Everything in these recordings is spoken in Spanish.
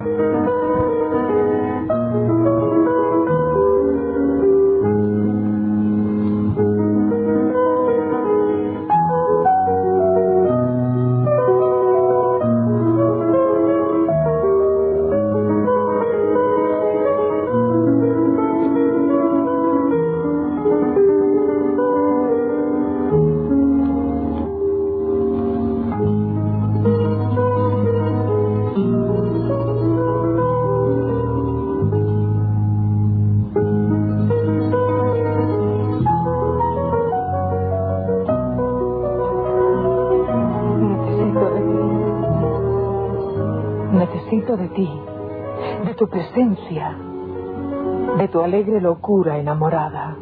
de alegre locura enamorada.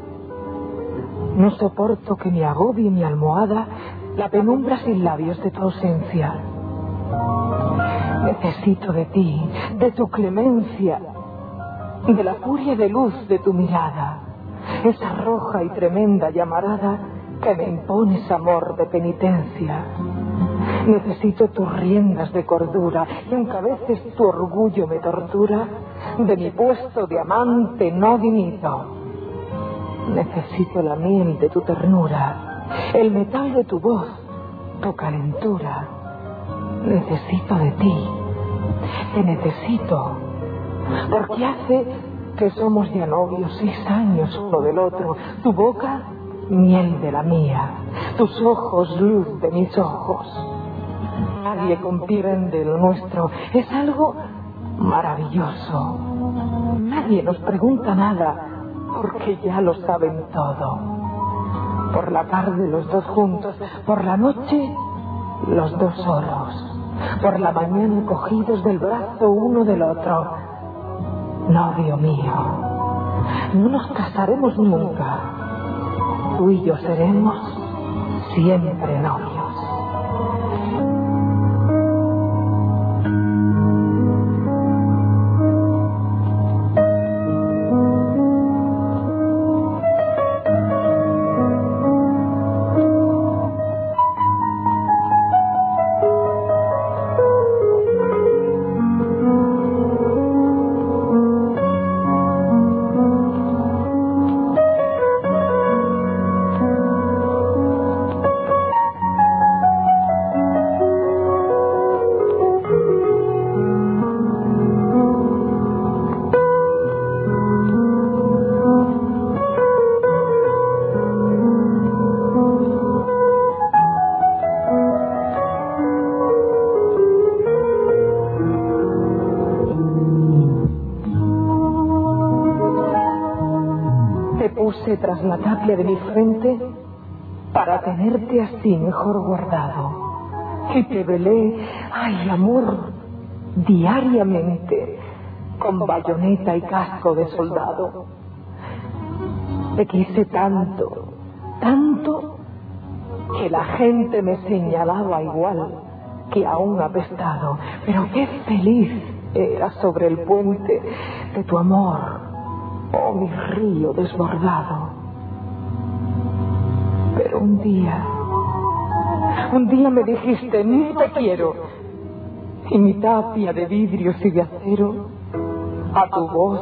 No soporto que me agobie mi almohada la penumbra sin labios de tu ausencia. Necesito de ti, de tu clemencia, de la furia de luz de tu mirada, esa roja y tremenda llamarada que me impones amor de penitencia. Necesito tus riendas de cordura y aunque a veces tu orgullo me tortura, de mi puesto de amante no dimito. Necesito la miel de tu ternura, el metal de tu voz, tu calentura. Necesito de ti, te necesito, porque hace que somos ya novios seis años uno del otro. Tu boca, miel de la mía, tus ojos, luz de mis ojos nadie comprende lo nuestro. Es algo maravilloso. Nadie nos pregunta nada porque ya lo saben todo. Por la tarde los dos juntos, por la noche los dos solos, por la mañana cogidos del brazo uno del otro. Novio mío, no nos casaremos nunca. Tú y yo seremos siempre novios. Tras la tapia de mi frente para tenerte así mejor guardado. Y te velé, ay amor, diariamente con bayoneta y casco de soldado. Te quise tanto, tanto, que la gente me señalaba igual que a un apestado. Pero qué feliz era sobre el puente de tu amor Oh, mi río desbordado. Pero un día, un día me dijiste, no te quiero. Y mi tapia de vidrios y de acero, a tu voz,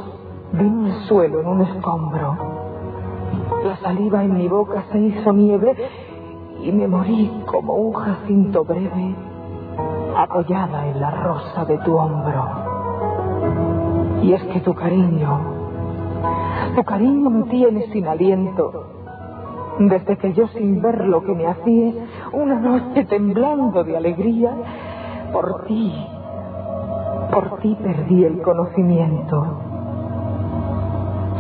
vino el suelo en un escombro. La saliva en mi boca se hizo nieve y me morí como un jacinto breve, apoyada en la rosa de tu hombro. Y es que tu cariño tu cariño me tiene sin aliento. Desde que yo sin ver lo que me hacía, una noche temblando de alegría, por ti, por ti perdí el conocimiento.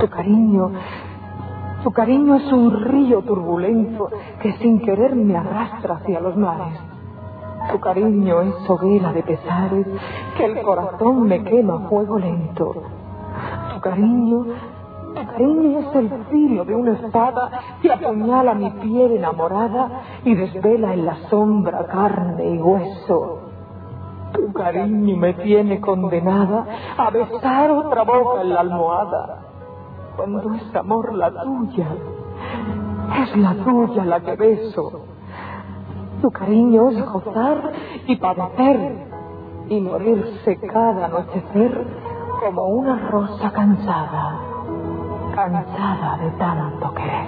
Tu cariño, tu cariño es un río turbulento que sin querer me arrastra hacia los mares. Tu cariño es hoguera de pesares que el corazón me quema a fuego lento. Tu cariño cariño es el filo de una espada que apuñala mi piel enamorada y desvela en la sombra carne y hueso. Tu cariño me tiene condenada a besar otra boca en la almohada. Cuando es amor la tuya, es la tuya la que beso. Tu cariño es gozar y padecer. y morirse cada anochecer como una rosa cansada, cansada de tanto querer.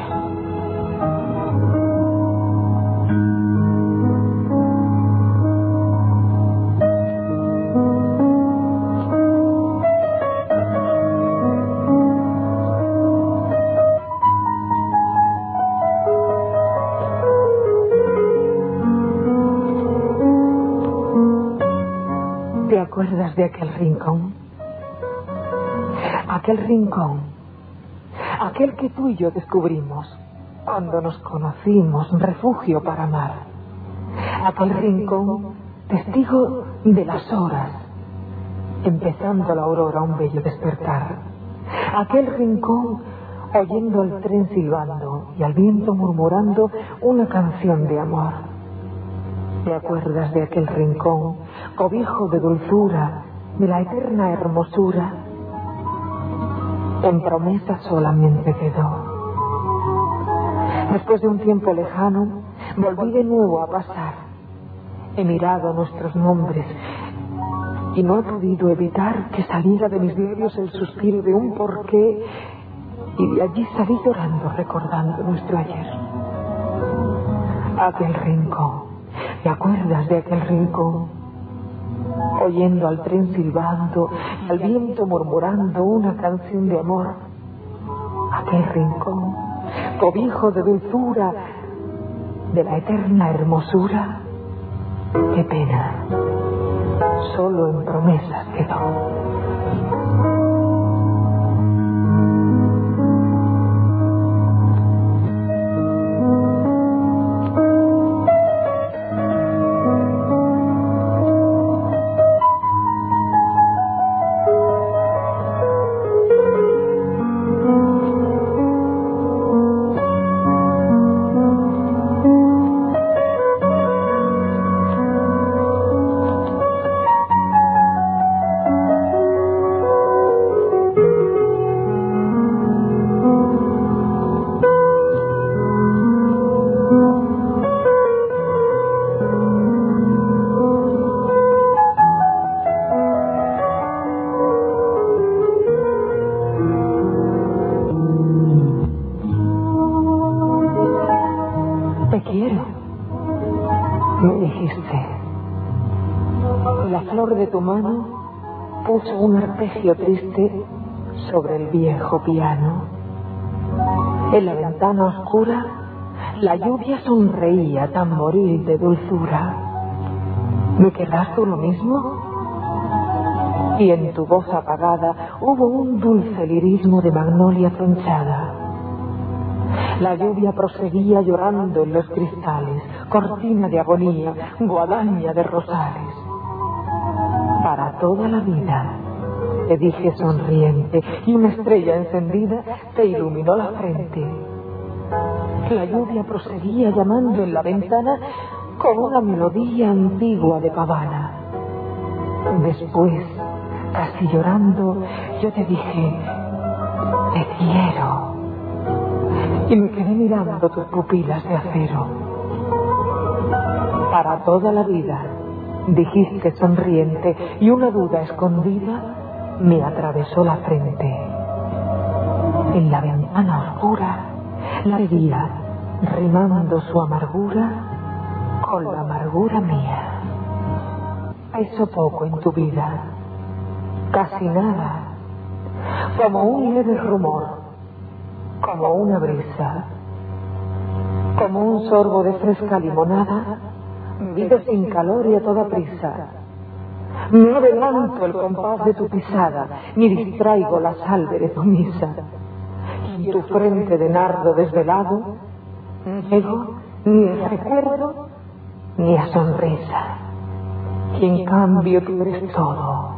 ¿Te acuerdas de aquel rincón? Aquel rincón, aquel que tú y yo descubrimos cuando nos conocimos, refugio para amar. Aquel rincón, testigo de las horas, empezando la aurora un bello despertar. Aquel rincón, oyendo al tren silbando y al viento murmurando una canción de amor. ¿Te acuerdas de aquel rincón, cobijo de dulzura, de la eterna hermosura? En promesa solamente quedó. Después de un tiempo lejano, volví de nuevo a pasar. He mirado nuestros nombres y no he podido evitar que saliera de mis labios el suspiro de un porqué y de allí salí llorando recordando nuestro ayer. Aquel rincón, ¿te acuerdas de aquel rincón? Oyendo al tren silbando al viento murmurando una canción de amor. Aquel rincón, cobijo de dulzura, de la eterna hermosura. Qué pena, solo en promesas quedó. Arpegio triste sobre el viejo piano. En la ventana oscura, la lluvia sonreía tamboril de dulzura. ¿Me querrás tú lo mismo? Y en tu voz apagada hubo un dulce lirismo de magnolia tronchada. La lluvia proseguía llorando en los cristales, cortina de agonía, guadaña de rosales. Para toda la vida, te dije sonriente, y una estrella encendida te iluminó la frente. La lluvia proseguía llamando en la ventana con una melodía antigua de pavana. Después, casi llorando, yo te dije, te quiero y me quedé mirando tus pupilas de acero. Para toda la vida, dijiste sonriente, y una duda escondida me atravesó la frente. En la ventana oscura, la veía rimando su amargura con la amargura mía. Eso poco en tu vida, casi nada, como un leve rumor como una brisa, como un sorbo de fresca limonada, vivo sin calor y a toda prisa. No adelanto el compás de tu pisada, ni distraigo la salve de tu misa. En tu frente de nardo desvelado, llego ni a recuerdo ni a sonrisa. Y en cambio tú eres todo,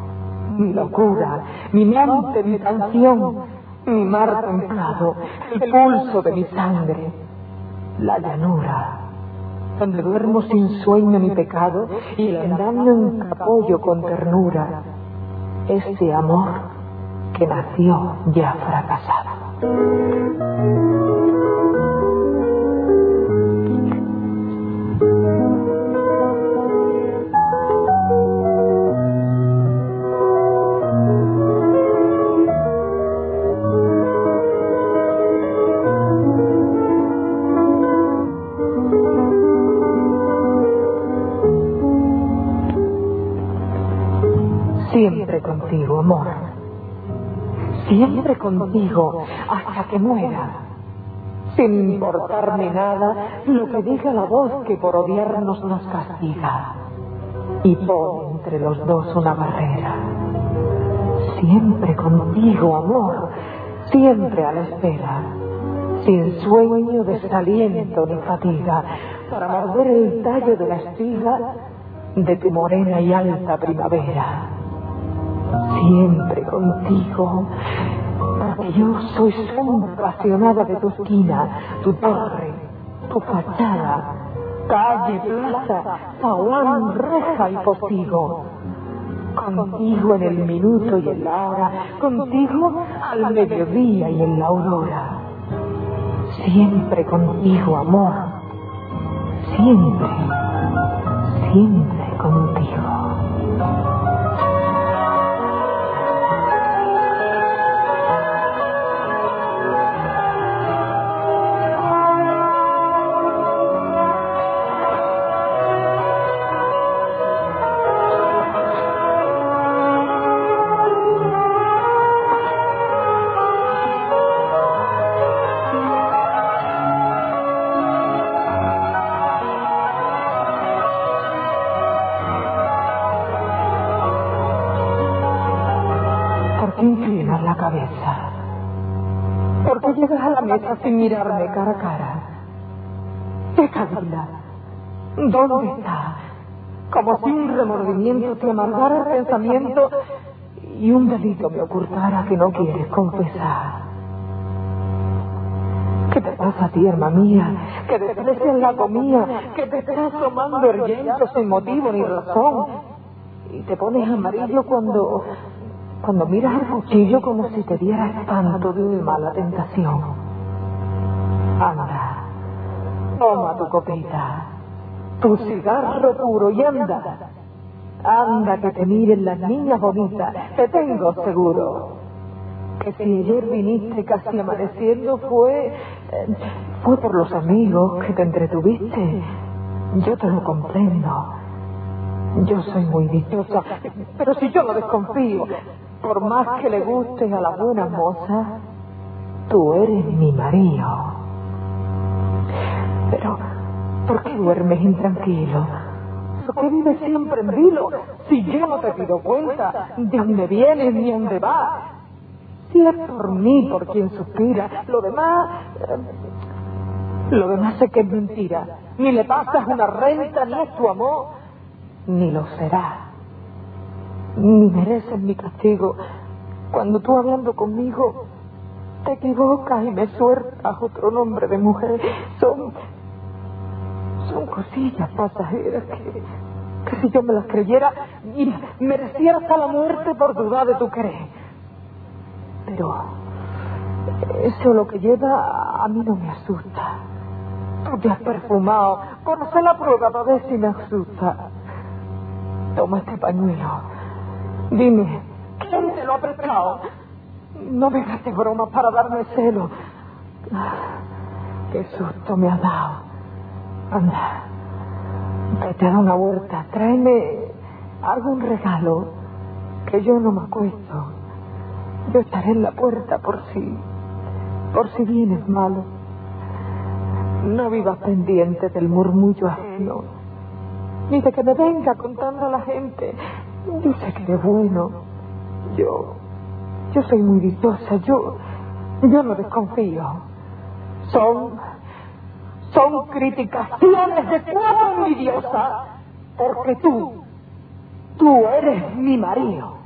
mi locura, mi mente, mi canción, mi mar templado, el pulso de mi sangre, la llanura, donde duermo sin sueño ni pecado y el andamio en capollo con ternura, ese amor que nació ya fracasado. Amor. Siempre contigo hasta que muera. Sin importarme nada lo que diga la voz que por odiarnos nos castiga. Y pone entre los dos una barrera. Siempre contigo, amor. Siempre a la espera. Sin sueño, desaliento ni fatiga. Para morder el tallo de la espiga de tu morena y alta primavera. Siempre contigo, porque yo soy sombra apasionada de tu esquina, tu torre, tu fachada, calle, plaza, zaguán, reja y postigo. Contigo en el minuto y en la hora, contigo al mediodía y en la aurora. Siempre contigo, amor. Siempre, siempre llegas a la mesa sin mirarme cara a cara? ¿Qué cabila? ¿Dónde está? Como si un remordimiento te amargara el pensamiento y un delito me ocultara que no quieres confesar. ¿Qué te pasa a ti, hermana mía? Que desprecias la comida, que te estás tomando viento sin motivo ni razón. Y te pones amarillo cuando cuando miras el cuchillo como si te diera espanto de una mala tentación. Anda, toma tu copita, tu cigarro puro y anda. Anda que te miren las niñas bonitas, te tengo seguro. Que si ayer viniste casi amaneciendo fue... Eh, fue por los amigos que te entretuviste. Yo te lo comprendo. Yo soy muy dichosa, pero si yo no desconfío, por más que le gusten a la buena moza, tú eres mi marido. Pero, ¿por qué duermes intranquilo? ¿Por qué vives siempre en vilo? Si yo no te pido cuenta de dónde vienes ni dónde vas. Si es por mí por quien suspira, lo demás... Eh, lo demás sé que es mentira. Ni le pasas una renta, ni es tu amor, ni lo será ni mereces mi castigo cuando tú hablando conmigo te equivocas y me sueltas otro nombre de mujer. Son, son cosillas pasajeras que, que si yo me las creyera, mira, mereciera hasta la muerte por dudar de tu querer. Pero eso lo que lleva a mí no me asusta. Tú te has perfumado. Conoce la prueba para ver si me asusta. Toma este pañuelo Dime, ¿quién te lo ha prestado? No me hagas broma para darme celo. Qué susto me ha dado. Anda, vete a dar una vuelta. Tráeme algún regalo que yo no me acuesto. Yo estaré en la puerta por si, por si vienes malo. No vivas pendiente del murmullo ajeno, ni de que me venga contando a la gente sé que eres bueno. Yo. Yo soy muy dichosa. Yo. Yo no desconfío. Son. Son criticaciones de cuatro envidiosa. Porque tú. Tú eres mi marido.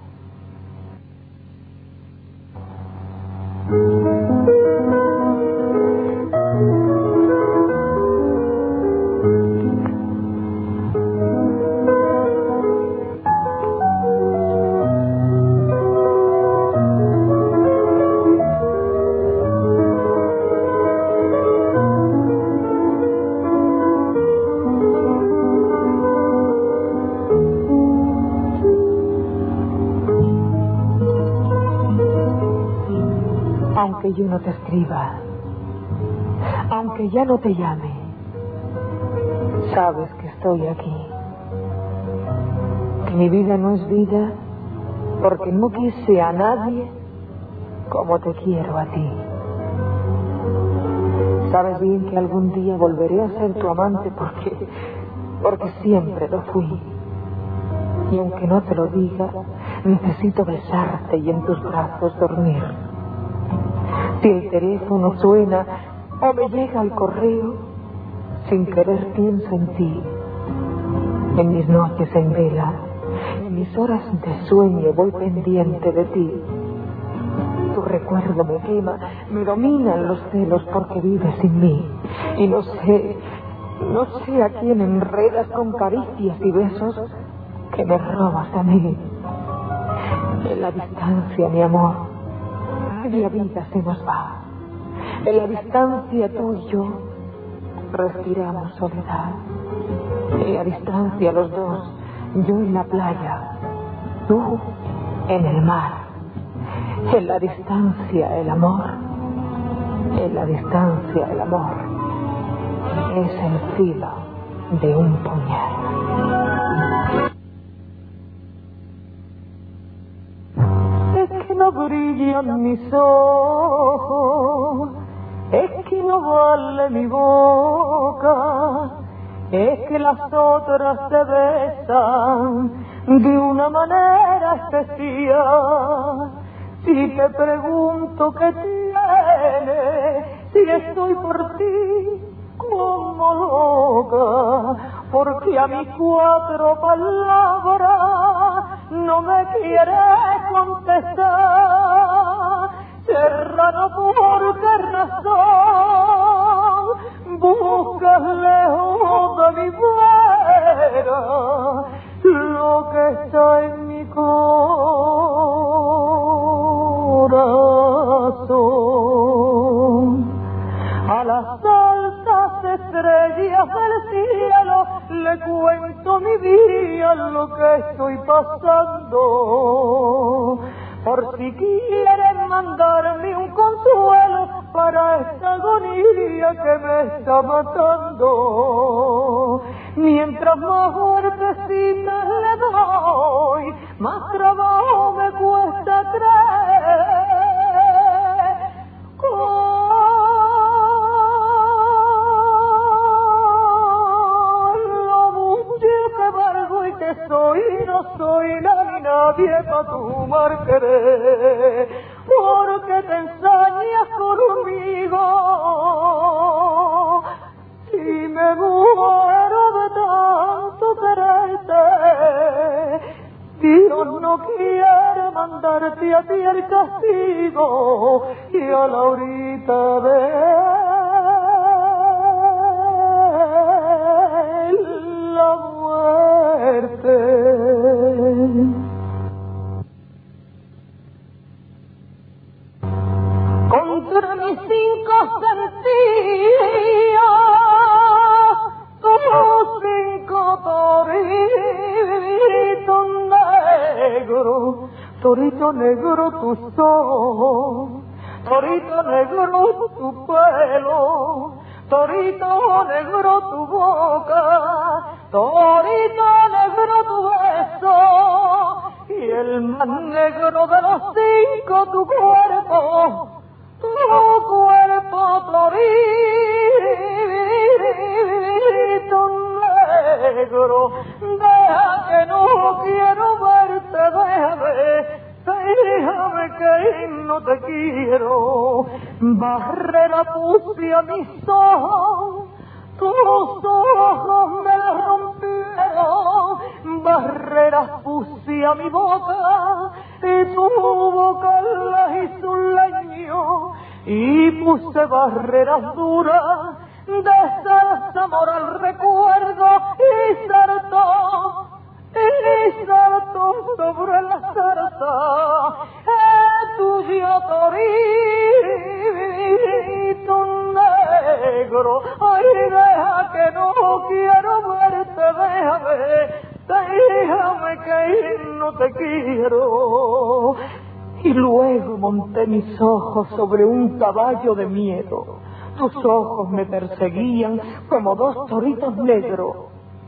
Yo no te escriba, aunque ya no te llame, sabes que estoy aquí, que mi vida no es vida porque no quise a nadie como te quiero a ti. Sabes bien que algún día volveré a ser tu amante porque, porque siempre lo fui. Y aunque no te lo diga, necesito besarte y en tus brazos dormir. Si el teléfono suena o me llega el correo, sin querer pienso en ti. En mis noches en vela, en mis horas de sueño voy pendiente de ti tu recuerdo me quema, me dominan los celos porque vives sin mí. Y no sé, no sé a quién enredas con caricias y besos que me robas a mí. En la distancia, mi amor, media vida se nos va. En la distancia tú y yo respiramos soledad. En la distancia los dos, yo en la playa, tú en el mar. En la distancia el amor, en la distancia el amor, es el filo de un puñal. Brillan mis ojos, es que no vale mi boca, es que las otras se besan de una manera especial si te pregunto qué tienes, si estoy por ti como loca, porque a mis cuatro palabras no me quieres contestar. Serrano, ¿por qué razón buscas lejos de mi vera lo que está en mi corazón? A las altas estrellas del cielo le cuento mi día lo que estoy pasando. Por si quieren mandarme un consuelo para esta agonía que me está matando. Mientras más fuertecita le doy, más trabajo me cuesta creer. soy, no soy la ni nadie para tu mar torito negro tus ojos, torito negro tu pelo, torito negro tu boca, torito negro tu beso, y el más negro de los cinco tu cuerpo, tu cuerpo torito negro, deja que no quiero verte, déjame, déjame que no te quiero, barrera puse a mis ojos, tus ojos me rompieron, barreras puse a mi boca, y tu boca la hizo un leño, y puse barreras duras, de salsa moral recuerdo, monté mis ojos sobre un caballo de miedo. Tus ojos me perseguían como dos toritos negros.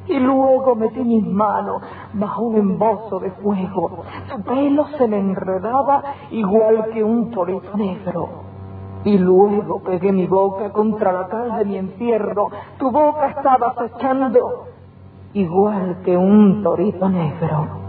y luego metí mis manos bajo un embozo de fuego. Tu pelo se me enredaba igual que un torito negro. Y luego pegué mi boca contra la cal de mi encierro. Tu boca estaba acechando igual que un torito negro.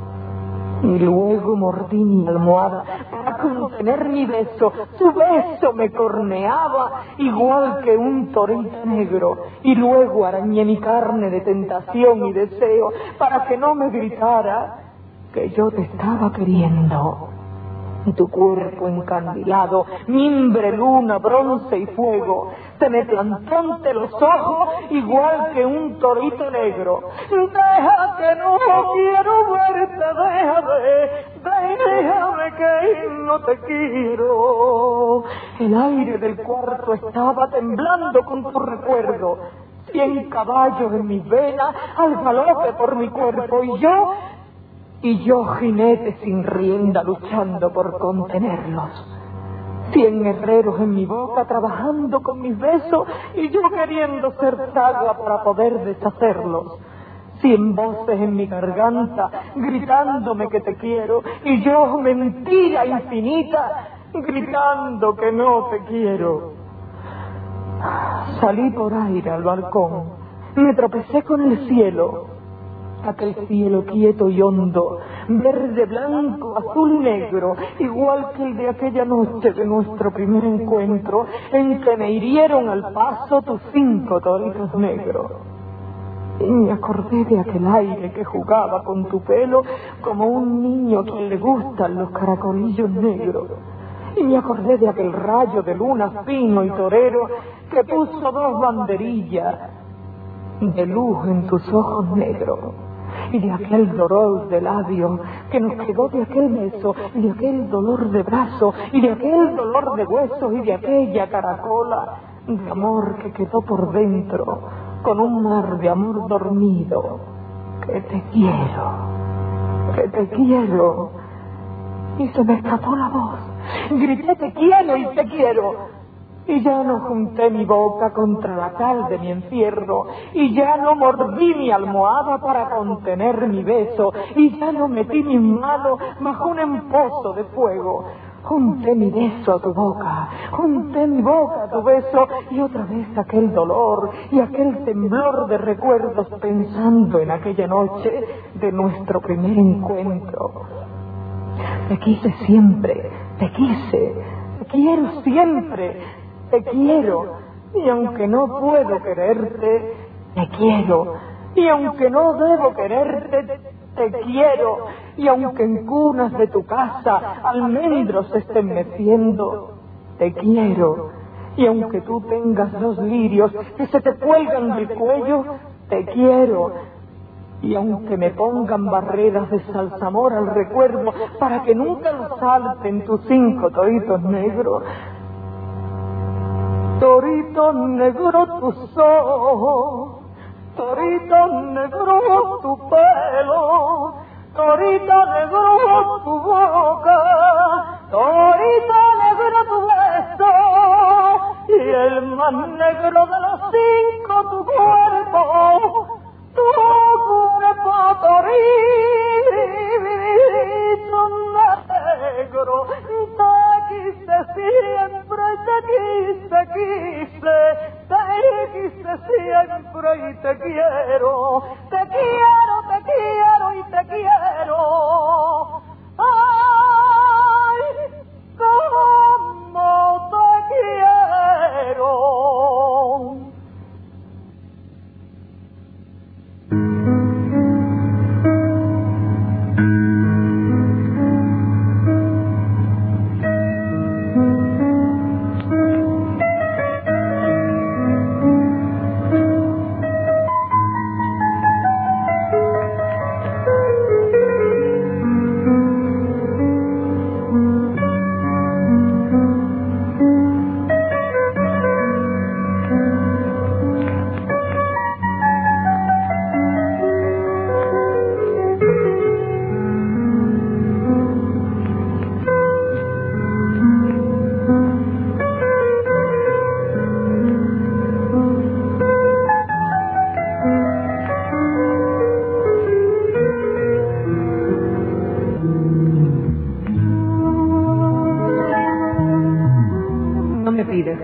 Y luego mordí mi almohada para contener mi beso. Su beso me corneaba igual que un torito negro. Y luego arañé mi carne de tentación y deseo para que no me gritara que yo te estaba queriendo tu cuerpo encandilado, mimbre, luna, bronce y fuego, se me plantó ante los ojos igual que un torito negro. Deja que no quiero verte, déjame, déjame que no te quiero. El aire del cuarto estaba temblando con tu recuerdo. Cien caballos en mis venas al galope por mi cuerpo y yo y yo jinete sin rienda luchando por contenerlos. Cien guerreros en mi boca trabajando con mis besos y yo queriendo ser saga para poder deshacerlos. Cien voces en mi garganta gritándome que te quiero y yo mentira infinita gritando que no te quiero. Salí por aire al balcón, me tropecé con el cielo aquel cielo quieto y hondo, verde, blanco, azul y negro, igual que el de aquella noche de nuestro primer encuentro, en que me hirieron al paso tus cinco toritos negros. Y me acordé de aquel aire que jugaba con tu pelo como un niño a quien le gustan los caracolillos negros. Y me acordé de aquel rayo de luna fino y torero que puso dos banderillas de luz en tus ojos negros y de aquel dolor de labio que nos quedó de aquel beso y de aquel dolor de brazo y de aquel dolor de huesos y de aquella caracola de amor que quedó por dentro con un mar de amor dormido. Que te quiero que te quiero. Y se me escapó la voz. Grité te quiero y te quiero y ya no junté mi boca contra la cal de mi encierro, y ya no mordí mi almohada para contener mi beso, y ya no metí mi mano bajo un empozo de fuego. Junté mi beso a tu boca, junté mi boca a tu beso, y otra vez aquel dolor y aquel temblor de recuerdos pensando en aquella noche de nuestro primer encuentro. Te quise siempre, te quise, te quiero siempre, te quiero. Y aunque no puedo quererte, te quiero. Y aunque no debo quererte, te quiero. Y aunque en cunas de tu casa almendros estén meciendo, te quiero. Y aunque tú tengas dos lirios que se te cuelgan del cuello, te quiero. Y aunque me pongan barreras de salsamor al recuerdo para que nunca salten tus cinco toritos negros, Torito negro tus ojos, torito negro tu pelo, torito negro tu boca, torito negro tu beso, y el más negro de los cinco tu cuerpo, tu cuerpo torito negro, siempre te quise, quise, te quise siempre y te quiero, te quiero, te quiero y te quiero.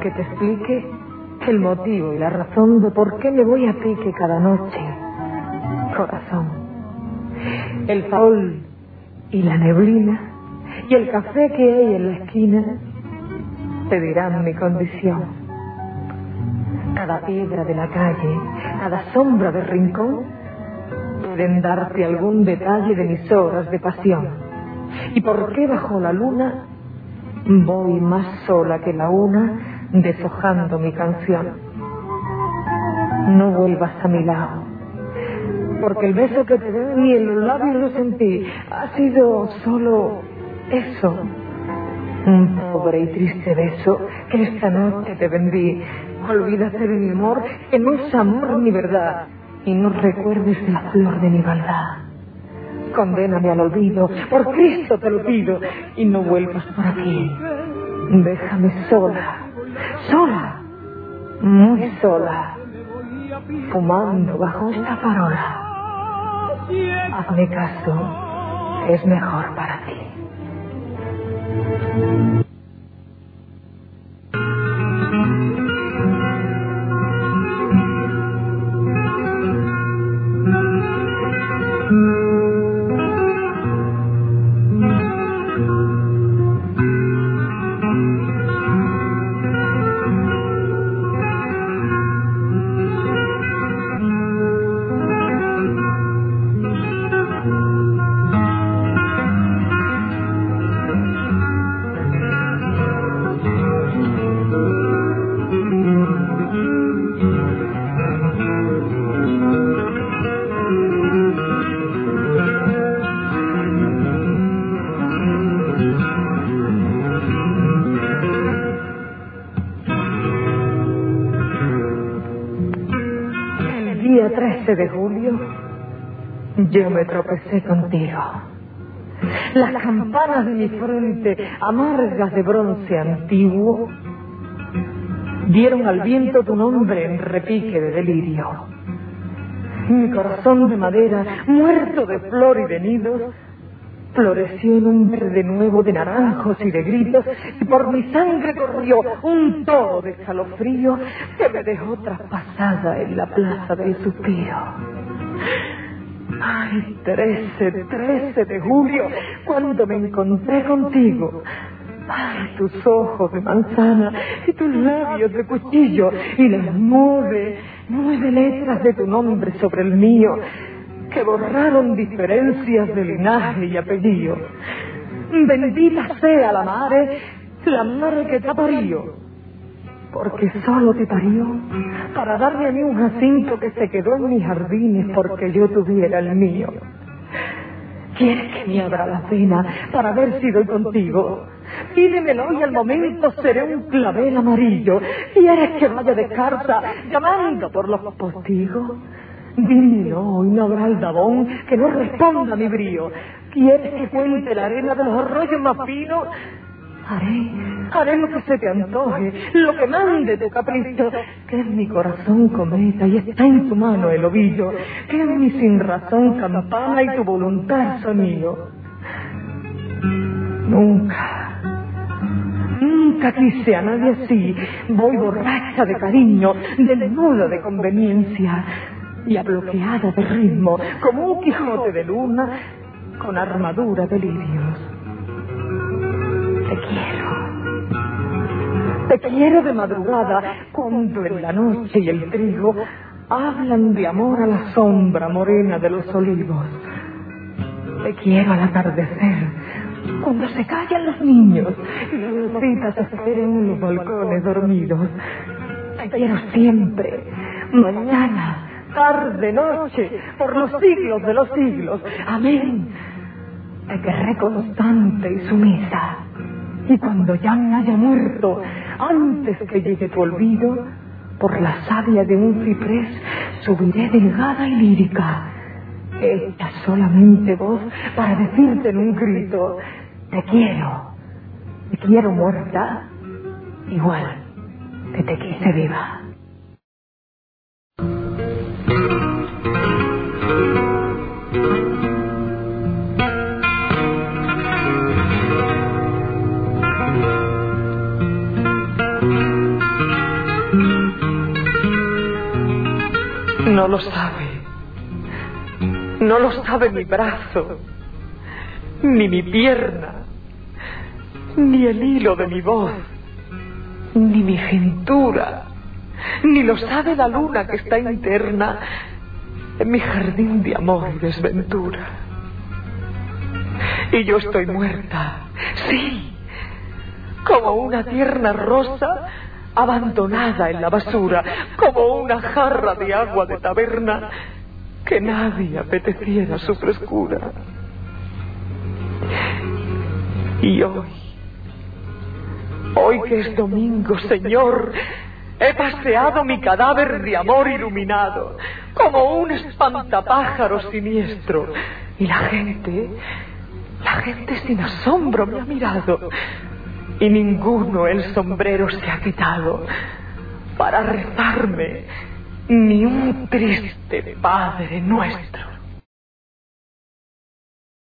Que te explique el motivo y la razón de por qué me voy a pique cada noche. Corazón, el sol y la neblina y el café que hay en la esquina te dirán mi condición. Cada piedra de la calle, cada sombra de rincón pueden darte algún detalle de mis horas de pasión. ¿Y por qué bajo la luna voy más sola que la una deshojando mi canción? No vuelvas a mi lado, porque el beso que te doy en los labios lo sentí, ha sido solo eso, un pobre y triste beso que esta noche te vendí. Olvídate de mi amor, que no es amor ni verdad, y no recuerdes la flor de mi maldad. Condéname al olvido, por Cristo te lo pido, y no vuelvas por aquí. Déjame sola, sola, muy sola, fumando bajo esta farola. Hazme caso, es mejor para ti. Me tropecé contigo. Las campanas de mi frente, amargas de bronce antiguo, dieron al viento tu nombre en repique de delirio. Mi corazón de madera, muerto de flor y de nidos, floreció en un verde nuevo de naranjos y de gritos, y por mi sangre corrió un toro de escalofrío que me dejó traspasada en la plaza del suspiro. Ay, 13, 13 de julio, cuando me encontré contigo. Ay, tus ojos de manzana y tus labios de cuchillo y las nueve, nueve letras de tu nombre sobre el mío que borraron diferencias de linaje y apellido. Bendita sea la madre, la madre que te parió, porque solo te parió para darme a mí un jacinto que se quedó en mis jardines porque yo tuviera el mío. ¿Quieres que me abra la pena para haber sido contigo? Pídemelo y al momento seré un clavel amarillo. ¿Quieres que vaya de carta llamando por los postigos? Dímelo y no habrá aldabón que no responda a mi brío. ¿Quieres que cuente la arena de los arroyos más finos? Haré, haré lo que se te antoje, lo que mande tu capricho, que es mi corazón cometa y está en tu mano el ovillo, que es mi sin razón campana y tu voluntad sonido. Nunca, nunca quise a nadie así, voy borracha de cariño, desnuda de conveniencia y abloqueada de ritmo, como un Quijote de luna con armadura de lirios. Te quiero. Te quiero de madrugada, cuando en la noche y el trigo hablan de amor a la sombra morena de los olivos. Te quiero al atardecer, cuando se callan los niños y las citas esperen en los balcones dormidos. Te quiero siempre, mañana, tarde, noche, por los siglos de los siglos. Amén. Te querré constante y sumisa. Y cuando ya me haya muerto, antes que llegue tu olvido, por la savia de un ciprés subiré delgada y lírica, hecha solamente voz para decirte en un grito, te quiero, te quiero muerta, igual que te quise viva. No lo sabe. No lo sabe mi brazo, ni mi pierna, ni el hilo de mi voz, ni mi cintura, ni lo sabe la luna que está interna en mi jardín de amor y desventura. Y yo estoy muerta, sí, como una tierna rosa abandonada en la basura, como una jarra de agua de taberna que nadie apeteciera su frescura. Y hoy, hoy que es domingo, Señor, he paseado mi cadáver de amor iluminado, como un espantapájaro siniestro, y la gente, la gente sin asombro me ha mirado, y ninguno el sombrero se ha quitado para rezarme ni un triste Padre nuestro.